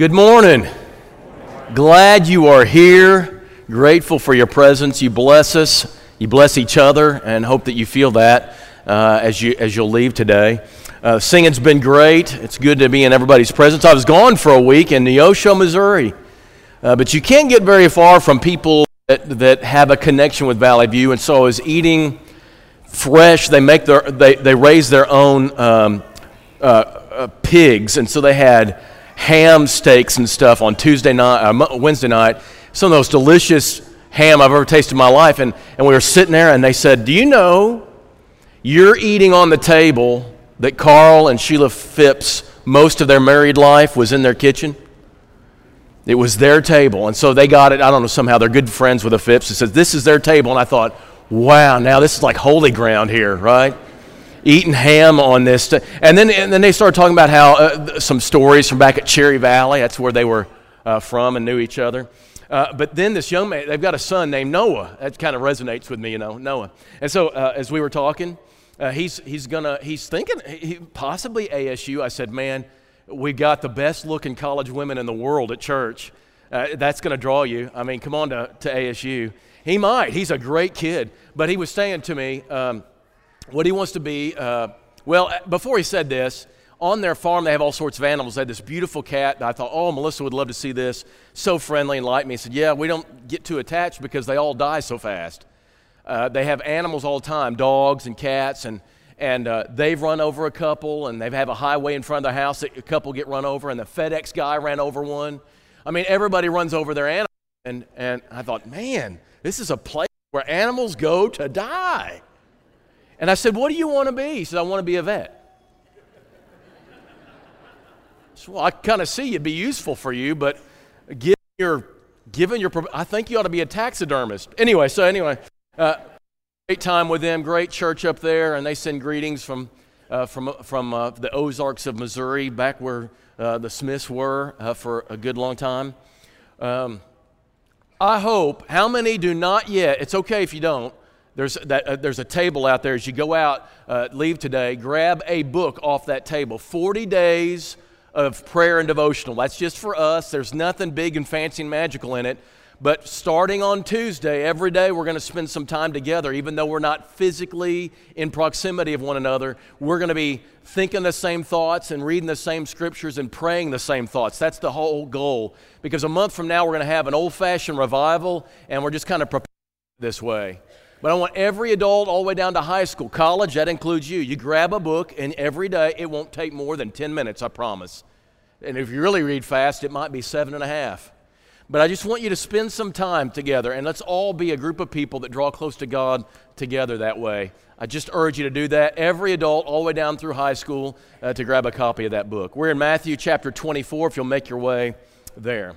Good morning. Glad you are here. Grateful for your presence. You bless us. You bless each other, and hope that you feel that uh, as you as you'll leave today. Uh, singing's been great. It's good to be in everybody's presence. I was gone for a week in Neosho, Missouri, uh, but you can't get very far from people that, that have a connection with Valley View, and so I was eating fresh. They make their they they raise their own um, uh, uh, pigs, and so they had ham steaks and stuff on Tuesday night, uh, Wednesday night. Some of the most delicious ham I've ever tasted in my life. And, and we were sitting there, and they said, Do you know you're eating on the table that Carl and Sheila Phipps, most of their married life, was in their kitchen? It was their table. And so they got it. I don't know, somehow they're good friends with the Phipps. It says, This is their table. And I thought, Wow, now this is like holy ground here, right? Eating ham on this. And then, and then they started talking about how uh, some stories from back at Cherry Valley. That's where they were uh, from and knew each other. Uh, but then this young man, they've got a son named Noah. That kind of resonates with me, you know, Noah. And so uh, as we were talking, uh, he's, he's gonna, he's thinking he, possibly ASU. I said, man, we got the best looking college women in the world at church. Uh, that's going to draw you. I mean, come on to, to ASU. He might. He's a great kid. But he was saying to me, um, what he wants to be. Uh, well, before he said this, on their farm they have all sorts of animals. They had this beautiful cat. I thought, oh, Melissa would love to see this. So friendly and like me. He said, yeah, we don't get too attached because they all die so fast. Uh, they have animals all the time, dogs and cats, and and uh, they've run over a couple, and they have a highway in front of their house that a couple get run over, and the FedEx guy ran over one. I mean, everybody runs over their animals, and and I thought, man, this is a place where animals go to die. And I said, What do you want to be? He said, I want to be a vet. So, well, I kind of see it'd be useful for you, but given your, given your, I think you ought to be a taxidermist. Anyway, so anyway, uh, great time with them, great church up there, and they send greetings from, uh, from, from uh, the Ozarks of Missouri, back where uh, the Smiths were uh, for a good long time. Um, I hope, how many do not yet, it's okay if you don't, there's, that, uh, there's a table out there as you go out, uh, leave today, grab a book off that table. 40 days of prayer and devotional. That's just for us. There's nothing big and fancy and magical in it. But starting on Tuesday, every day we're going to spend some time together, even though we're not physically in proximity of one another. We're going to be thinking the same thoughts and reading the same scriptures and praying the same thoughts. That's the whole goal. Because a month from now, we're going to have an old fashioned revival, and we're just kind of preparing this way. But I want every adult all the way down to high school, college, that includes you. You grab a book, and every day it won't take more than 10 minutes, I promise. And if you really read fast, it might be seven and a half. But I just want you to spend some time together, and let's all be a group of people that draw close to God together that way. I just urge you to do that. Every adult, all the way down through high school, uh, to grab a copy of that book. We're in Matthew chapter 24, if you'll make your way there.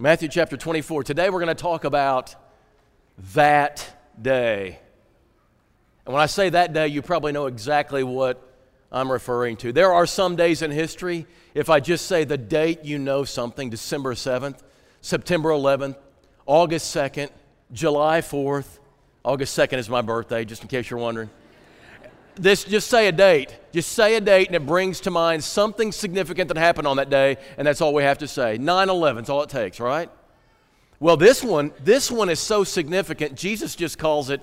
Matthew chapter 24. Today we're going to talk about that day. And when I say that day, you probably know exactly what I'm referring to. There are some days in history, if I just say the date, you know something December 7th, September 11th, August 2nd, July 4th. August 2nd is my birthday, just in case you're wondering this, just say a date. Just say a date, and it brings to mind something significant that happened on that day, and that's all we have to say. 9 11 is all it takes, right? Well, this one, this one is so significant, Jesus just calls it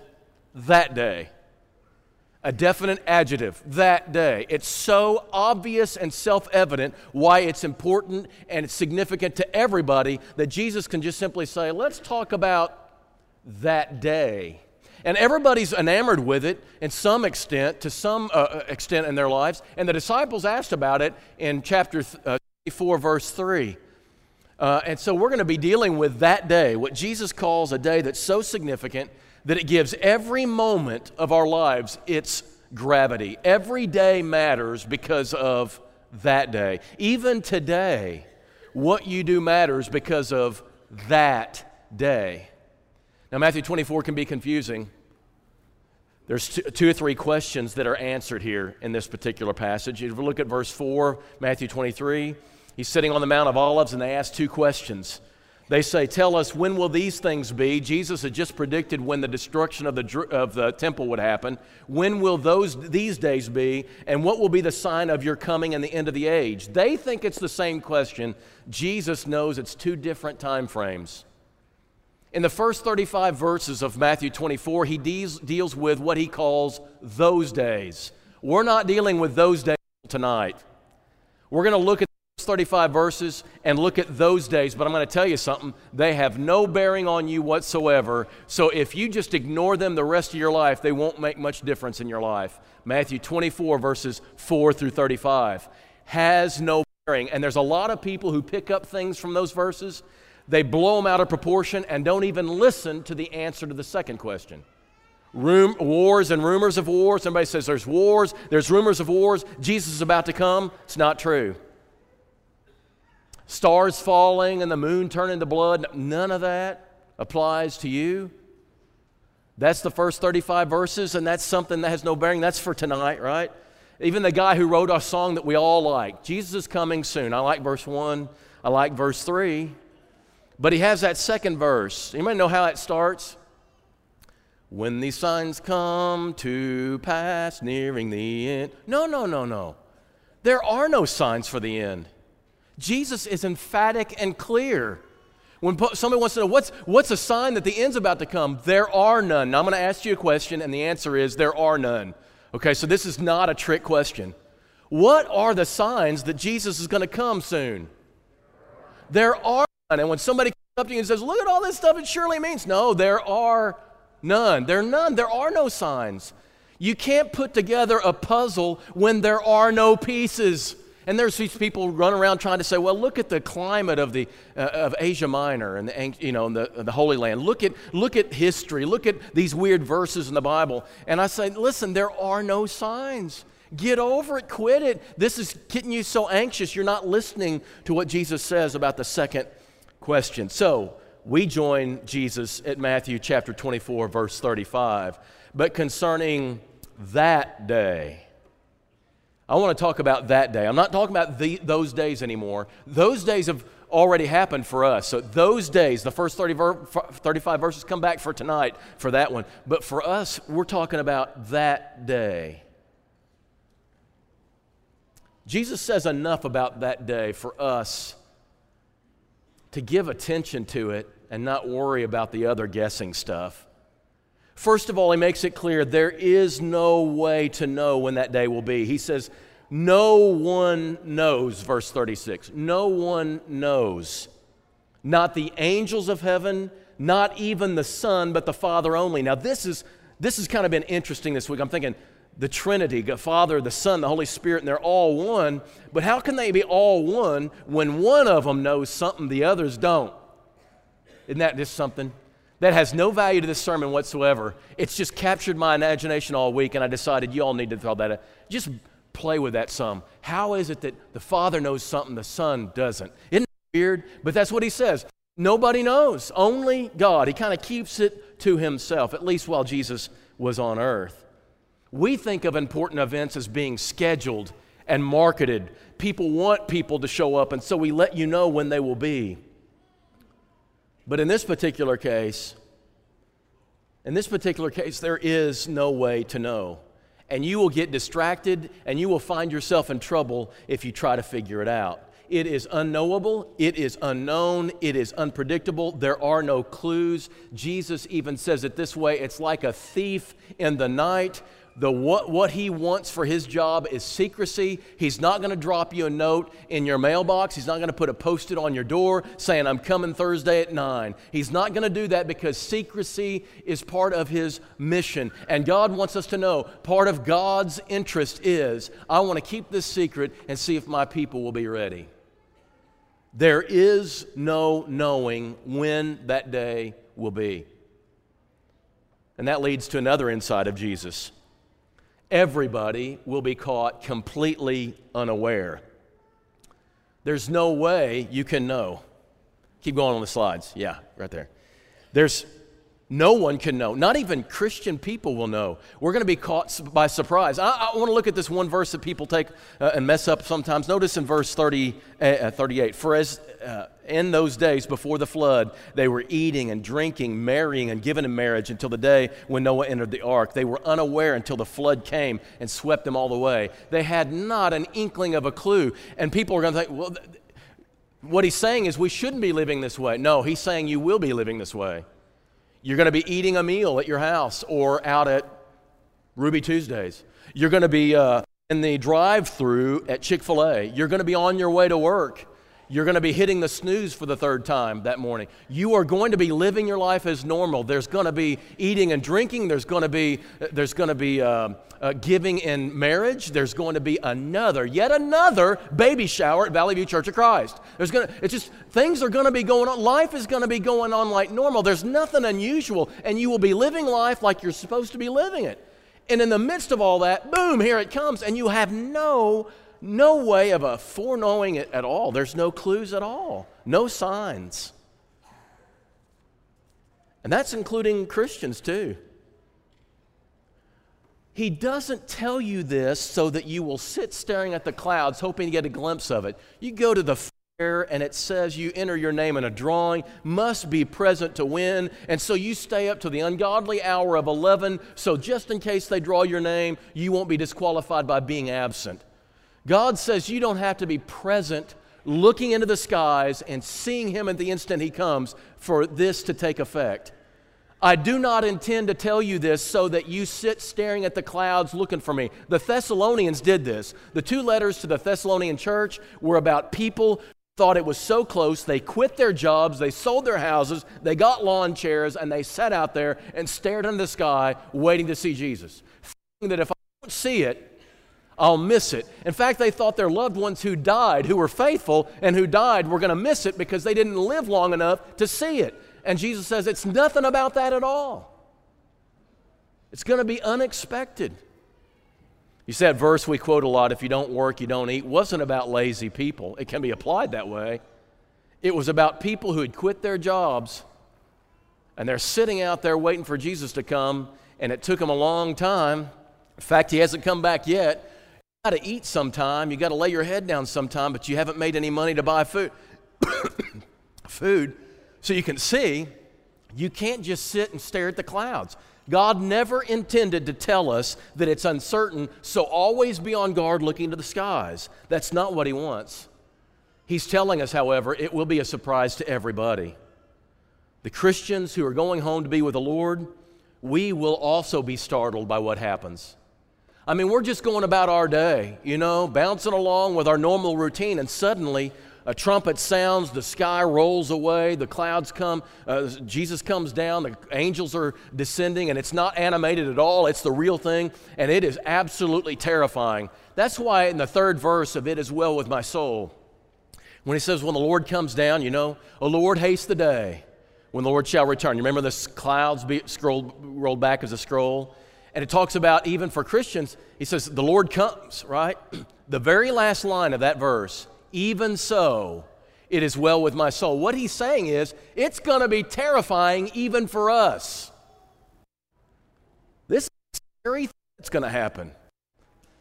that day. A definite adjective, that day. It's so obvious and self evident why it's important and it's significant to everybody that Jesus can just simply say, let's talk about that day. And everybody's enamored with it in some extent, to some uh, uh, extent in their lives. And the disciples asked about it in chapter uh, 4, verse 3. Uh, and so we're going to be dealing with that day, what Jesus calls a day that's so significant that it gives every moment of our lives its gravity. Every day matters because of that day. Even today, What you do matters because of that day. Now, Matthew 24 can be confusing. There's two, or three questions that are answered here in this particular passage. If we look at verse 4, Matthew 23, he's sitting on the Mount of Olives and they ask two questions. They say, Tell us, when will these things be? Jesus had just predicted when the destruction of the, of the temple would happen. When will those, these days be? And what will be the sign of your coming and the end of the age? They think it's the same question. Jesus knows it's two different time frames. In the first 35 verses of Matthew 24, he deals, deals with what he calls those days. We're not dealing with those days tonight. We're going to look at those 35 verses and look at those days, but I'm going to tell you something. They have no bearing on you whatsoever. So if you just ignore them the rest of your life, they won't make much difference in your life. Matthew 24, verses 4 through 35, has no bearing. And there's a lot of people who pick up things from those verses, they blow them out of proportion and don't even listen to the answer to the second question. Room, wars and rumors of wars. Somebody says there's wars, there's rumors of wars. Jesus is about to come. It's not true stars falling and the moon turning to blood, none of that applies to you. That's the first 35 verses, and that's something that has no bearing. That's for tonight, right? Even the guy who wrote our song that we all like, Jesus is coming soon. I like verse 1, I like verse 3. But he has that second verse. Anybody know how it starts? When these signs come to pass, nearing the end. No, no, no, no. There are no signs for the end. Jesus is emphatic and clear. When somebody wants to know what's, what's a sign that the end's about to come, there are none. Now, I'm going to ask you a question, and the answer is there are none. Okay, so this is not a trick question. What are the signs that Jesus is going to come soon? There are. And when somebody comes up to you and says, Look at all this stuff, it surely means, no, there are none. There are none. There are no signs. You can't put together a puzzle when there are no pieces. And there's these people run around trying to say, well, look at the climate of, the, uh, of Asia Minor and the, you know, the, the Holy Land. Look at, look at history. Look at these weird verses in the Bible. And I say, listen, there are no signs. Get over it. Quit it. This is getting you so anxious. You're not listening to what Jesus says about the second question. So we join Jesus at Matthew chapter 24, verse 35. But concerning that day, I want to talk about that day. I'm not talking about the, those days anymore. Those days have already happened for us. So, those days, the first 30 ver- 35 verses come back for tonight for that one. But for us, we're talking about that day. Jesus says enough about that day for us to give attention to it and not worry about the other guessing stuff. First of all, he makes it clear there is no way to know when that day will be. He says, No one knows, verse 36. No one knows. Not the angels of heaven, not even the Son, but the Father only. Now, this is this has kind of been interesting this week. I'm thinking the Trinity, the Father, the Son, the Holy Spirit, and they're all one. But how can they be all one when one of them knows something the others don't? Isn't that just something? that has no value to this sermon whatsoever. It's just captured my imagination all week, and I decided you all need to throw that out. Just play with that some. How is it that the Father knows something the Son doesn't? Isn't that weird? But that's what he says. Nobody knows, only God. He kind of keeps it to himself, at least while Jesus was on earth. We think of important events as being scheduled and marketed. People want people to show up, and so we let you know when they will be. But in this particular case, in this particular case, there is no way to know. And you will get distracted and you will find yourself in trouble if you try to figure it out. It is unknowable, it is unknown, it is unpredictable. There are no clues. Jesus even says it this way it's like a thief in the night the what, what he wants for his job is secrecy. He's not going to drop you a note in your mailbox. He's not going to put a post it on your door saying, I'm coming Thursday at 9. He's not going to do that because secrecy is part of his mission. And God wants us to know part of God's interest is I want to keep this secret and see if my people will be ready. There is no knowing when that day will be. And that leads to another insight of Jesus everybody will be caught completely unaware. there's no way you can know. Keep going on the slides. Yeah, right there. There's no one can know. Not even Christian people will know. We're going to be caught by surprise. I, I want to look at this one verse that people take uh, and mess up sometimes. Notice in verse 30, uh, 38 For as uh, in those days before the flood, they were eating and drinking, marrying and giving in marriage until the day when Noah entered the ark. They were unaware until the flood came and swept them all away. They had not an inkling of a clue. And people are going to think, well, th- what he's saying is we shouldn't be living this way. No, he's saying you will be living this way. You're going to be eating a meal at your house or out at Ruby Tuesdays. You're going to be uh, in the drive through at Chick fil A. You're going to be on your way to work. You're going to be hitting the snooze for the third time that morning. You are going to be living your life as normal. There's going to be eating and drinking. There's going to be, there's going to be uh, uh, giving in marriage. There's going to be another, yet another baby shower at Valley View Church of Christ. There's going to, it's just, things are going to be going on. Life is going to be going on like normal. There's nothing unusual, and you will be living life like you're supposed to be living it. And in the midst of all that, boom, here it comes, and you have no no way of a foreknowing it at all. There's no clues at all, no signs. And that's including Christians too. He doesn't tell you this so that you will sit staring at the clouds hoping to get a glimpse of it. You go to the fair and it says you enter your name in a drawing, must be present to win, and so you stay up to the ungodly hour of 11 so just in case they draw your name, you won't be disqualified by being absent. God says you don't have to be present looking into the skies and seeing Him at the instant He comes for this to take effect. I do not intend to tell you this so that you sit staring at the clouds looking for me. The Thessalonians did this. The two letters to the Thessalonian church were about people thought it was so close, they quit their jobs, they sold their houses, they got lawn chairs, and they sat out there and stared in the sky waiting to see Jesus. Thinking that if I don't see it, I'll miss it. In fact, they thought their loved ones who died, who were faithful and who died, were going to miss it because they didn't live long enough to see it. And Jesus says it's nothing about that at all. It's going to be unexpected. You see that verse we quote a lot if you don't work, you don't eat, wasn't about lazy people. It can be applied that way. It was about people who had quit their jobs and they're sitting out there waiting for Jesus to come, and it took them a long time. In fact, he hasn't come back yet got to eat sometime. You got to lay your head down sometime, but you haven't made any money to buy food. food. So you can see, you can't just sit and stare at the clouds. God never intended to tell us that it's uncertain, so always be on guard looking to the skies. That's not what He wants. He's telling us, however, it will be a surprise to everybody. The Christians who are going home to be with the Lord, we will also be startled by what happens. I mean, we're just going about our day, you know, bouncing along with our normal routine, and suddenly a trumpet sounds, the sky rolls away, the clouds come, uh, Jesus comes down, the angels are descending, and it's not animated at all. It's the real thing, and it is absolutely terrifying. That's why in the third verse of It Is Well With My Soul, when he says, When the Lord comes down, you know, O Lord, haste the day when the Lord shall return. You remember the clouds be, scrolled, rolled back as a scroll? And it talks about even for Christians, he says, the Lord comes, right? the very last line of that verse, even so, it is well with my soul. What he's saying is, it's going to be terrifying even for us. This is scary thing that's going to happen.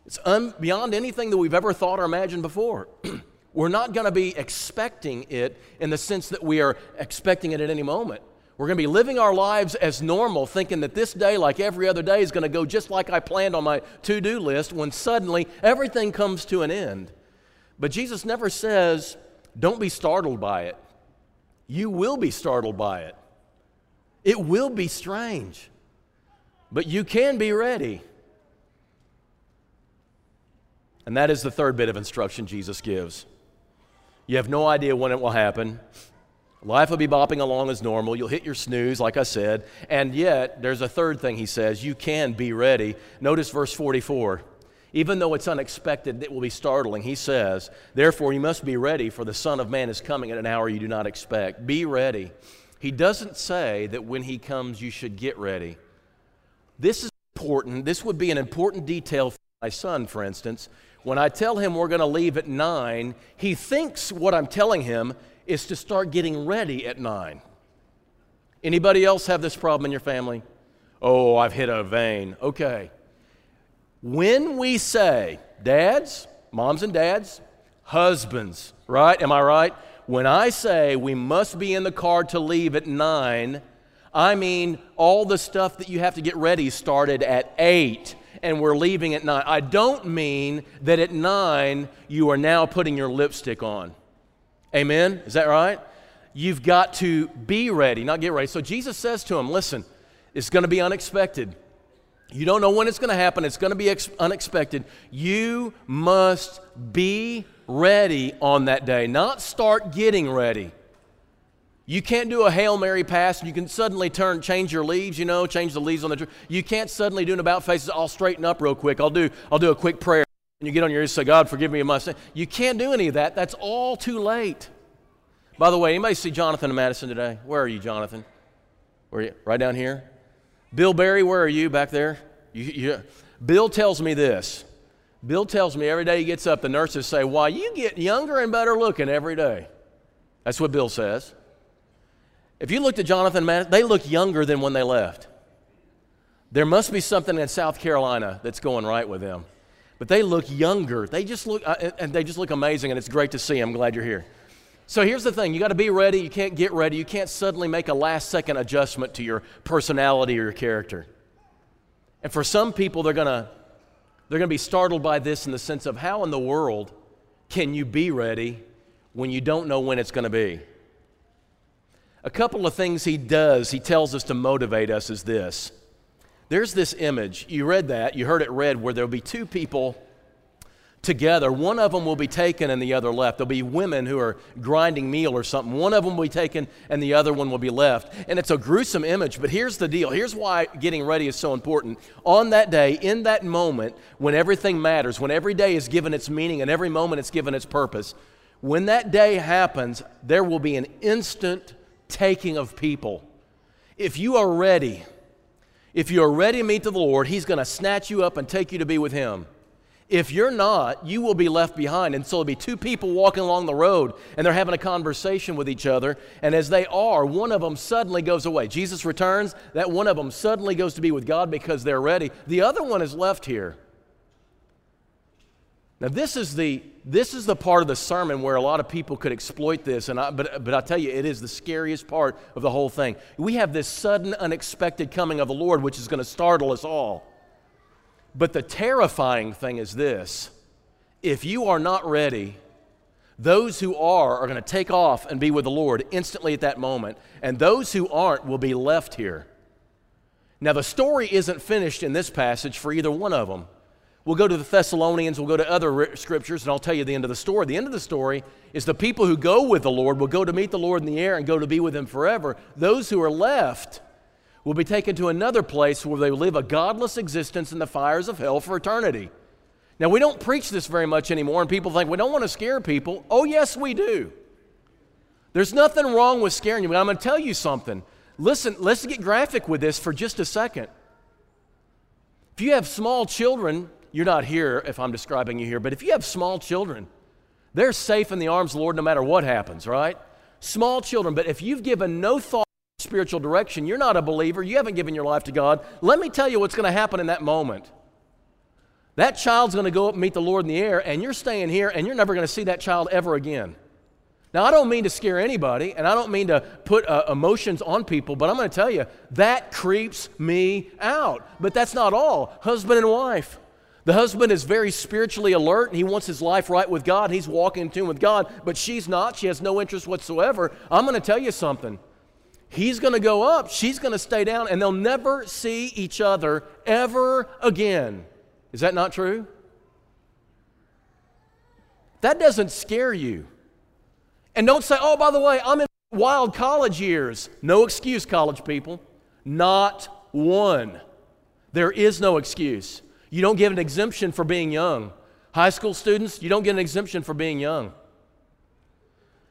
It's un- beyond anything that we've ever thought or imagined before. We're not going to be expecting it in the sense that we are expecting it at any moment. We're going to be living our lives as normal, thinking that this day, like every other day, is going to go just like I planned on my to do list when suddenly everything comes to an end. But Jesus never says, don't be startled by it. You will be startled by it. It will be strange, but you can be ready. And that is the third bit of instruction Jesus gives. You have no idea when it will happen. Life will be bopping along as normal. You'll hit your snooze, like I said. And yet, there's a third thing he says you can be ready. Notice verse 44. Even though it's unexpected, it will be startling. He says, Therefore, you must be ready, for the Son of Man is coming at an hour you do not expect. Be ready. He doesn't say that when he comes, you should get ready. This is important. This would be an important detail for my son, for instance. When I tell him we're going to leave at 9, he thinks what I'm telling him is to start getting ready at 9. Anybody else have this problem in your family? Oh, I've hit a vein. Okay. When we say, dads, moms and dads, husbands, right? Am I right? When I say we must be in the car to leave at 9, I mean all the stuff that you have to get ready started at 8 and we're leaving at 9. I don't mean that at 9 you are now putting your lipstick on. Amen? Is that right? You've got to be ready, not get ready. So Jesus says to him, Listen, it's going to be unexpected. You don't know when it's going to happen, it's going to be ex- unexpected. You must be ready on that day, not start getting ready. You can't do a Hail Mary pass and you can suddenly turn, change your leaves, you know, change the leaves on the tree. You can't suddenly do an about face, I'll straighten up real quick. I'll do, I'll do a quick prayer. And you get on your knees and say, God, forgive me of my sin. You can't do any of that. That's all too late. By the way, anybody see Jonathan and Madison today? Where are you, Jonathan? Where are you? Right down here? Bill Barry, where are you back there? You, you, Bill tells me this. Bill tells me every day he gets up, the nurses say, Why, you get younger and better looking every day. That's what Bill says. If you looked at Jonathan and Madison, they look younger than when they left. There must be something in South Carolina that's going right with them. But they look younger. They just look, uh, and they just look amazing, and it's great to see. I'm glad you're here. So here's the thing you got to be ready. You can't get ready. You can't suddenly make a last second adjustment to your personality or your character. And for some people, they're going to they're going to be startled by this in the sense of how in the world can you be ready when you don't know when it's going to be? A couple of things he does, he tells us to motivate us, is this. There's this image. You read that, you heard it read, where there'll be two people together. One of them will be taken and the other left. There'll be women who are grinding meal or something. One of them will be taken and the other one will be left. And it's a gruesome image, but here's the deal. Here's why getting ready is so important. On that day, in that moment, when everything matters, when every day is given its meaning and every moment it's given its purpose, when that day happens, there will be an instant taking of people. If you are ready, if you are ready to meet the Lord, He's going to snatch you up and take you to be with Him. If you're not, you will be left behind. And so there'll be two people walking along the road and they're having a conversation with each other. And as they are, one of them suddenly goes away. Jesus returns, that one of them suddenly goes to be with God because they're ready. The other one is left here. Now, this is the, this is the part of the sermon where a lot of people could exploit this, and I, but, but I tell you, it is the scariest part of the whole thing. We have this sudden, unexpected coming of the Lord, which is going to startle us all. But the terrifying thing is this if you are not ready, those who are are going to take off and be with the Lord instantly at that moment, and those who aren't will be left here. Now, the story isn't finished in this passage for either one of them. We'll go to the Thessalonians, we'll go to other scriptures, and I'll tell you the end of the story. The end of the story is the people who go with the Lord will go to meet the Lord in the air and go to be with Him forever. Those who are left will be taken to another place where they will live a godless existence in the fires of hell for eternity. Now, we don't preach this very much anymore, and people think we don't want to scare people. Oh, yes, we do. There's nothing wrong with scaring you, but I'm going to tell you something. Listen, let's get graphic with this for just a second. If you have small children, you're not here if I'm describing you here, but if you have small children, they're safe in the arms of the Lord no matter what happens, right? Small children, but if you've given no thought spiritual direction, you're not a believer, you haven't given your life to God, let me tell you what's going to happen in that moment. That child's going to go up and meet the Lord in the air, and you're staying here, and you're never going to see that child ever again. Now, I don't mean to scare anybody, and I don't mean to put uh, emotions on people, but I'm going to tell you, that creeps me out. But that's not all. Husband and wife. The husband is very spiritually alert and he wants his life right with God. He's walking in tune with God, but she's not. She has no interest whatsoever. I'm going to tell you something. He's going to go up, she's going to stay down, and they'll never see each other ever again. Is that not true? That doesn't scare you. And don't say, oh, by the way, I'm in wild college years. No excuse, college people. Not one. There is no excuse. You don't get an exemption for being young. High school students, you don't get an exemption for being young.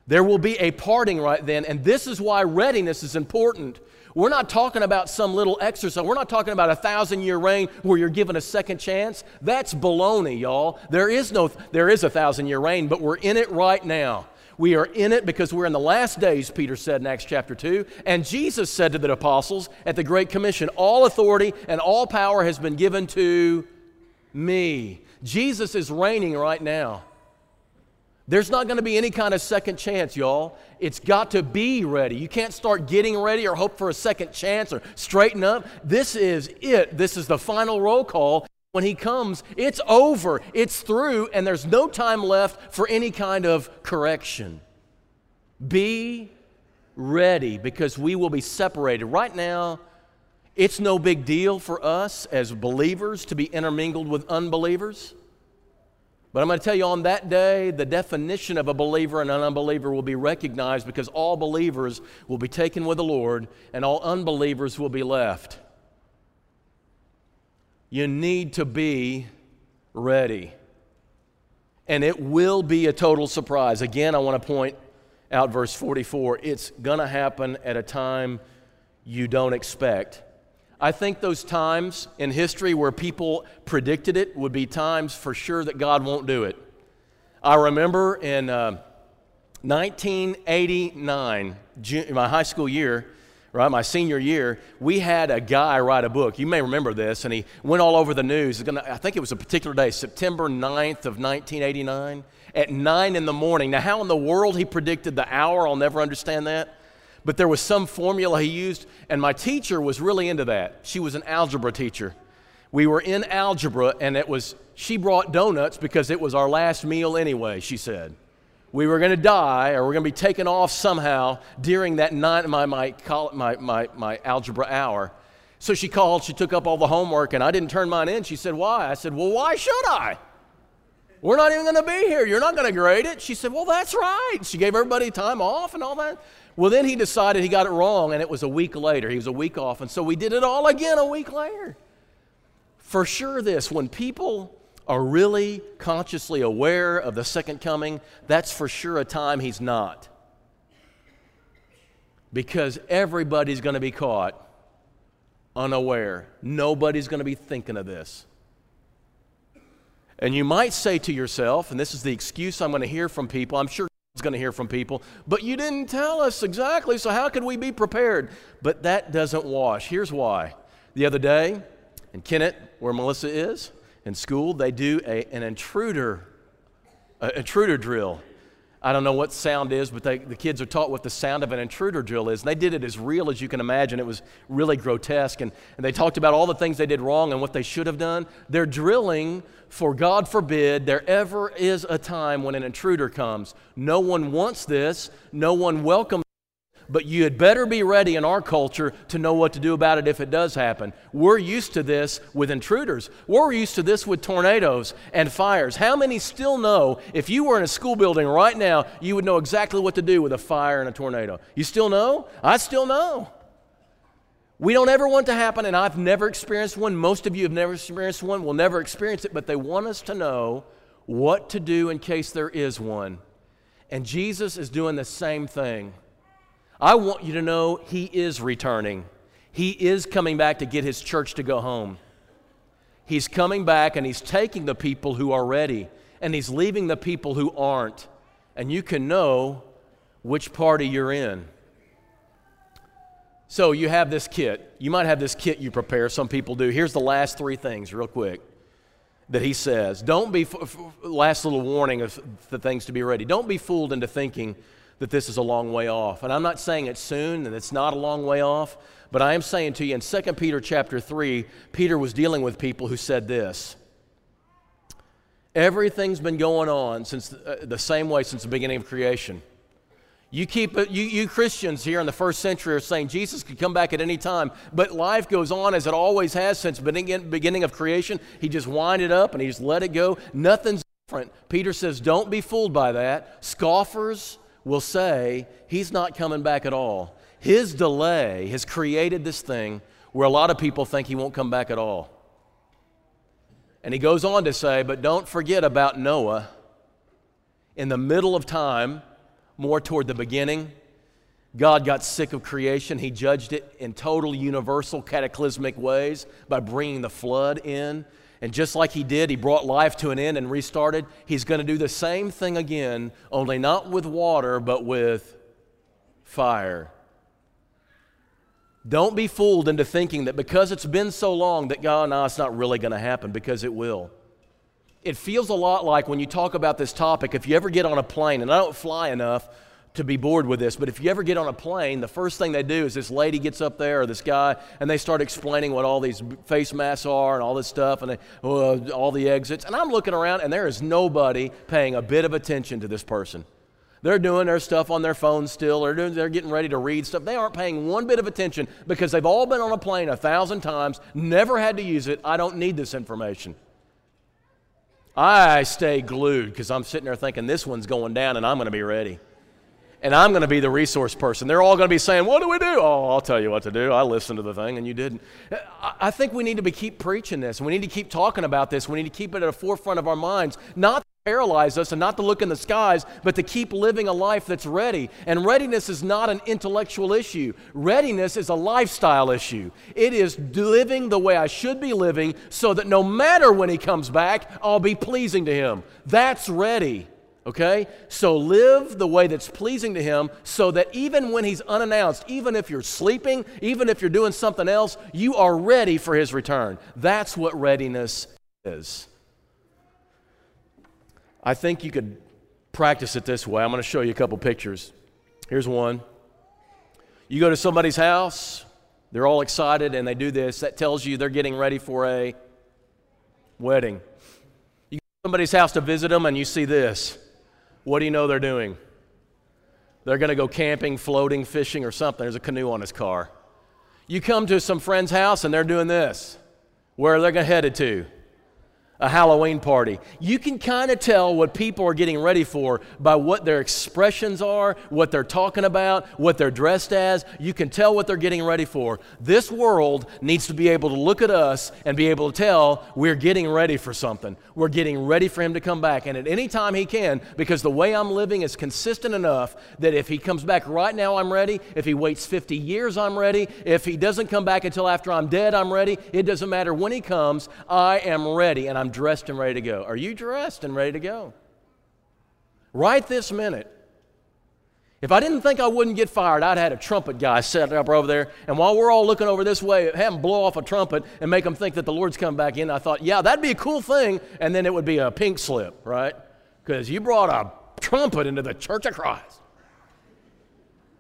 There will be a parting right then, and this is why readiness is important. We're not talking about some little exercise. We're not talking about a thousand year reign where you're given a second chance. That's baloney, y'all. There is no, there is a thousand year reign, but we're in it right now. We are in it because we're in the last days, Peter said in Acts chapter 2. And Jesus said to the apostles at the Great Commission, All authority and all power has been given to me. Jesus is reigning right now. There's not going to be any kind of second chance, y'all. It's got to be ready. You can't start getting ready or hope for a second chance or straighten up. This is it. This is the final roll call. When he comes, it's over, it's through, and there's no time left for any kind of correction. Be ready because we will be separated. Right now, it's no big deal for us as believers to be intermingled with unbelievers. But I'm going to tell you on that day, the definition of a believer and an unbeliever will be recognized because all believers will be taken with the Lord and all unbelievers will be left. You need to be ready. And it will be a total surprise. Again, I want to point out verse 44. It's going to happen at a time you don't expect. I think those times in history where people predicted it would be times for sure that God won't do it. I remember in uh, 1989, my high school year, right, my senior year, we had a guy write a book. You may remember this, and he went all over the news. I think it was a particular day, September 9th of 1989, at 9 in the morning. Now, how in the world he predicted the hour, I'll never understand that but there was some formula he used, and my teacher was really into that. She was an algebra teacher. We were in algebra, and it was, she brought donuts because it was our last meal anyway, she said. We were going to die, or we're going to be taken off somehow during that night, my, my, my, my, my algebra hour. So she called, she took up all the homework, and I didn't turn mine in. She said, Why? I said, Well, why should I? We're not even going to be here. You're not going to grade it. She said, Well, that's right. She gave everybody time off and all that. Well, then he decided he got it wrong, and it was a week later. He was a week off, and so we did it all again a week later. For sure, this when people are really consciously aware of the second coming, that's for sure a time he's not. Because everybody's going to be caught unaware. Nobody's going to be thinking of this. And you might say to yourself, and this is the excuse I'm going to hear from people, I'm sure is going to hear from people, but you didn't tell us exactly, so how could we be prepared? But that doesn't wash. Here's why. The other day in Kennett, where Melissa is, in school, they do a, an intruder, a, intruder drill. I don't know what sound is, but they, the kids are taught what the sound of an intruder drill is. And they did it as real as you can imagine. It was really grotesque. And, and they talked about all the things they did wrong and what they should have done. They're drilling for God forbid there ever is a time when an intruder comes. No one wants this, no one welcomes but you had better be ready in our culture to know what to do about it if it does happen. We're used to this with intruders. We're used to this with tornadoes and fires. How many still know if you were in a school building right now, you would know exactly what to do with a fire and a tornado? You still know? I still know. We don't ever want to happen, and I've never experienced one. Most of you have never experienced one, will never experience it, but they want us to know what to do in case there is one. And Jesus is doing the same thing. I want you to know He is returning. He is coming back to get His church to go home. He's coming back and He's taking the people who are ready and He's leaving the people who aren't. And you can know which party you're in. So you have this kit. You might have this kit you prepare. Some people do. Here's the last three things, real quick, that he says. Don't be, last little warning of the things to be ready. Don't be fooled into thinking that this is a long way off. And I'm not saying it's soon and it's not a long way off, but I am saying to you in 2 Peter chapter 3, Peter was dealing with people who said this. Everything's been going on since the, uh, the same way since the beginning of creation. You keep you, you Christians here in the first century are saying Jesus could come back at any time, but life goes on as it always has since beginning, beginning of creation. He just wind it up and he just let it go. Nothing's different. Peter says, don't be fooled by that. Scoffers, will say he's not coming back at all. His delay has created this thing where a lot of people think he won't come back at all. And he goes on to say, but don't forget about Noah. In the middle of time, more toward the beginning, God got sick of creation. He judged it in total, universal, cataclysmic ways by bringing the flood in. And just like He did, He brought life to an end and restarted. He's going to do the same thing again, only not with water, but with fire. Don't be fooled into thinking that because it's been so long that God, no, it's not really going to happen, because it will. It feels a lot like when you talk about this topic, if you ever get on a plane, and I don't fly enough to be bored with this, but if you ever get on a plane, the first thing they do is this lady gets up there or this guy, and they start explaining what all these face masks are and all this stuff, and they, uh, all the exits. And I'm looking around, and there is nobody paying a bit of attention to this person. They're doing their stuff on their phones still. They're, doing, they're getting ready to read stuff. They aren't paying one bit of attention because they've all been on a plane a thousand times, never had to use it. I don't need this information. I stay glued because I'm sitting there thinking this one's going down and I'm going to be ready. And I'm going to be the resource person. They're all going to be saying, What do we do? Oh, I'll tell you what to do. I listened to the thing and you didn't. I think we need to be keep preaching this. We need to keep talking about this. We need to keep it at the forefront of our minds. Not to paralyze us and not to look in the skies, but to keep living a life that's ready. And readiness is not an intellectual issue, readiness is a lifestyle issue. It is living the way I should be living so that no matter when He comes back, I'll be pleasing to Him. That's ready. Okay? So live the way that's pleasing to Him so that even when He's unannounced, even if you're sleeping, even if you're doing something else, you are ready for His return. That's what readiness is. I think you could practice it this way. I'm going to show you a couple pictures. Here's one. You go to somebody's house, they're all excited and they do this. That tells you they're getting ready for a wedding. You go to somebody's house to visit them and you see this. What do you know they're doing? They're going to go camping, floating, fishing, or something. There's a canoe on his car. You come to some friend's house and they're doing this. Where are they headed to? A Halloween party. You can kind of tell what people are getting ready for by what their expressions are, what they're talking about, what they're dressed as. You can tell what they're getting ready for. This world needs to be able to look at us and be able to tell we're getting ready for something. We're getting ready for Him to come back. And at any time He can, because the way I'm living is consistent enough that if He comes back right now, I'm ready. If He waits 50 years, I'm ready. If He doesn't come back until after I'm dead, I'm ready. It doesn't matter when He comes, I am ready. And I'm dressed and ready to go. Are you dressed and ready to go? Right this minute. If I didn't think I wouldn't get fired, I'd had a trumpet guy set up over there. And while we're all looking over this way, have him blow off a trumpet and make them think that the Lord's come back in. I thought, yeah, that'd be a cool thing. And then it would be a pink slip, right? Because you brought a trumpet into the Church of Christ.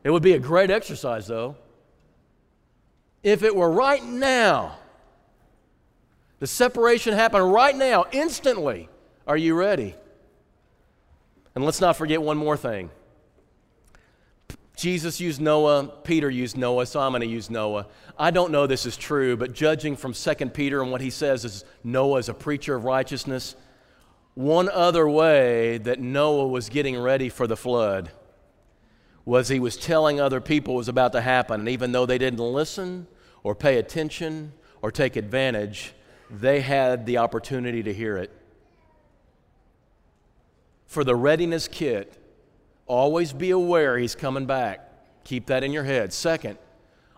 It would be a great exercise, though. If it were right now, the separation happened right now, instantly. Are you ready? And let's not forget one more thing. Jesus used Noah, Peter used Noah, so I'm going to use Noah. I don't know this is true, but judging from 2 Peter and what he says is Noah is a preacher of righteousness, one other way that Noah was getting ready for the flood was he was telling other people what was about to happen. And even though they didn't listen or pay attention or take advantage, they had the opportunity to hear it. For the readiness kit, always be aware he's coming back. Keep that in your head. Second,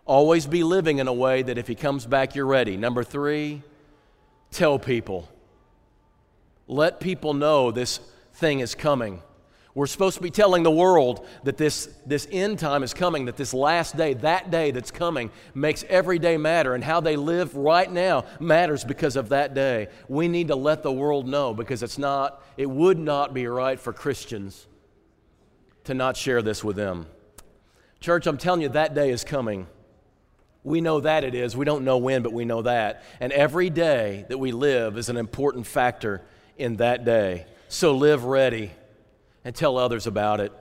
always be living in a way that if he comes back, you're ready. Number three, tell people. Let people know this thing is coming. We're supposed to be telling the world that this, this end time is coming, that this last day, that day that's coming, makes every day matter, and how they live right now matters because of that day. We need to let the world know because it's not, it would not be right for Christians to not share this with them. Church, I'm telling you, that day is coming. We know that it is. We don't know when, but we know that. And every day that we live is an important factor in that day. So live ready and tell others about it.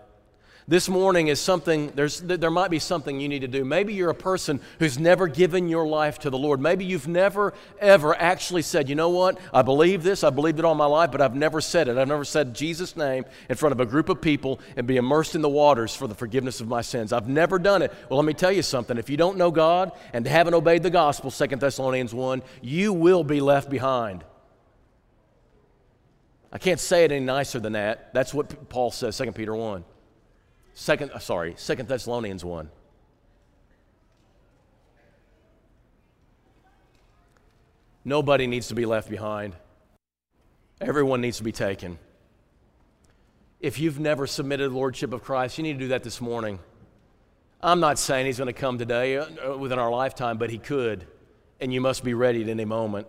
This morning is something, there's, there might be something you need to do. Maybe you're a person who's never given your life to the Lord. Maybe you've never, ever actually said, you know what, I believe this, I believed it all my life, but I've never said it. I've never said Jesus' name in front of a group of people and be immersed in the waters for the forgiveness of my sins. I've never done it. Well, let me tell you something. If you don't know God and haven't obeyed the gospel, 2 Thessalonians 1, you will be left behind. I can't say it any nicer than that. That's what Paul says, 2 Peter 1. Second, uh, sorry, Second Thessalonians 1. Nobody needs to be left behind. Everyone needs to be taken. If you've never submitted the Lordship of Christ, you need to do that this morning. I'm not saying He's going to come today uh, uh, within our lifetime, but He could, and you must be ready at any moment.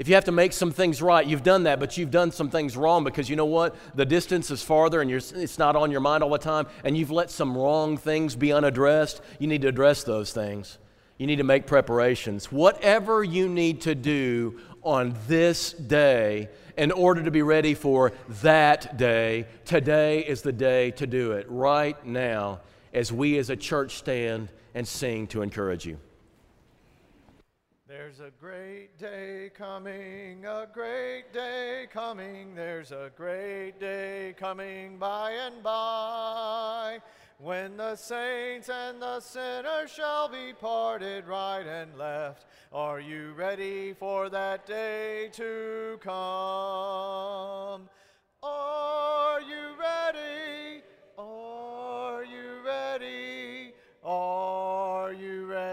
If you have to make some things right, you've done that, but you've done some things wrong because you know what? The distance is farther and it's not on your mind all the time, and you've let some wrong things be unaddressed. You need to address those things. You need to make preparations. Whatever you need to do on this day in order to be ready for that day, today is the day to do it, right now, as we as a church stand and sing to encourage you. There's a great day coming, a great day coming, there's a great day coming by and by. When the saints and the sinners shall be parted right and left, are you ready for that day to come? Are you ready? Are you ready? Are you ready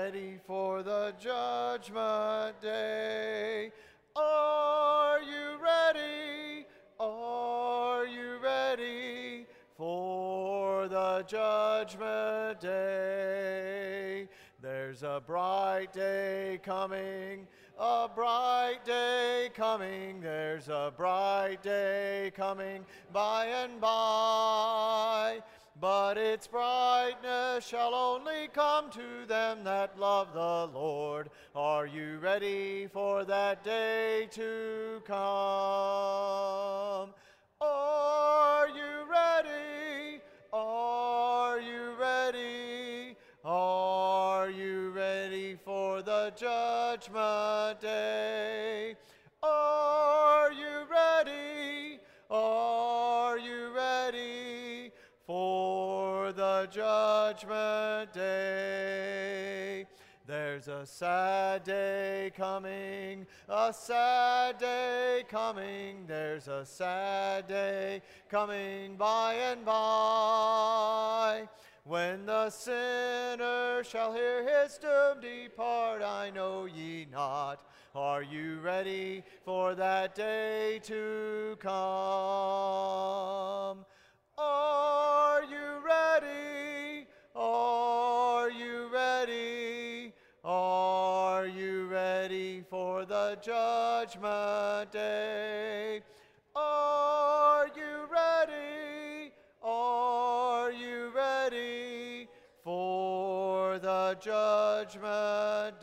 for the judgment day? Are you ready? Are you ready for the judgment day? There's a bright day coming, a bright day coming, there's a bright day coming by and by. But its brightness shall only come to them that love the Lord. Are you ready for that day to come? Are you ready? Are you ready? Are you ready for the judgment day? Judgment day? There's a sad day coming, a sad day coming, there's a sad day coming by and by. When the sinner shall hear his doom depart, I know ye not. Are you ready for that day to come? Are you ready? Are you ready? Are you ready for the judgment day? Are you ready? Are you ready for the judgment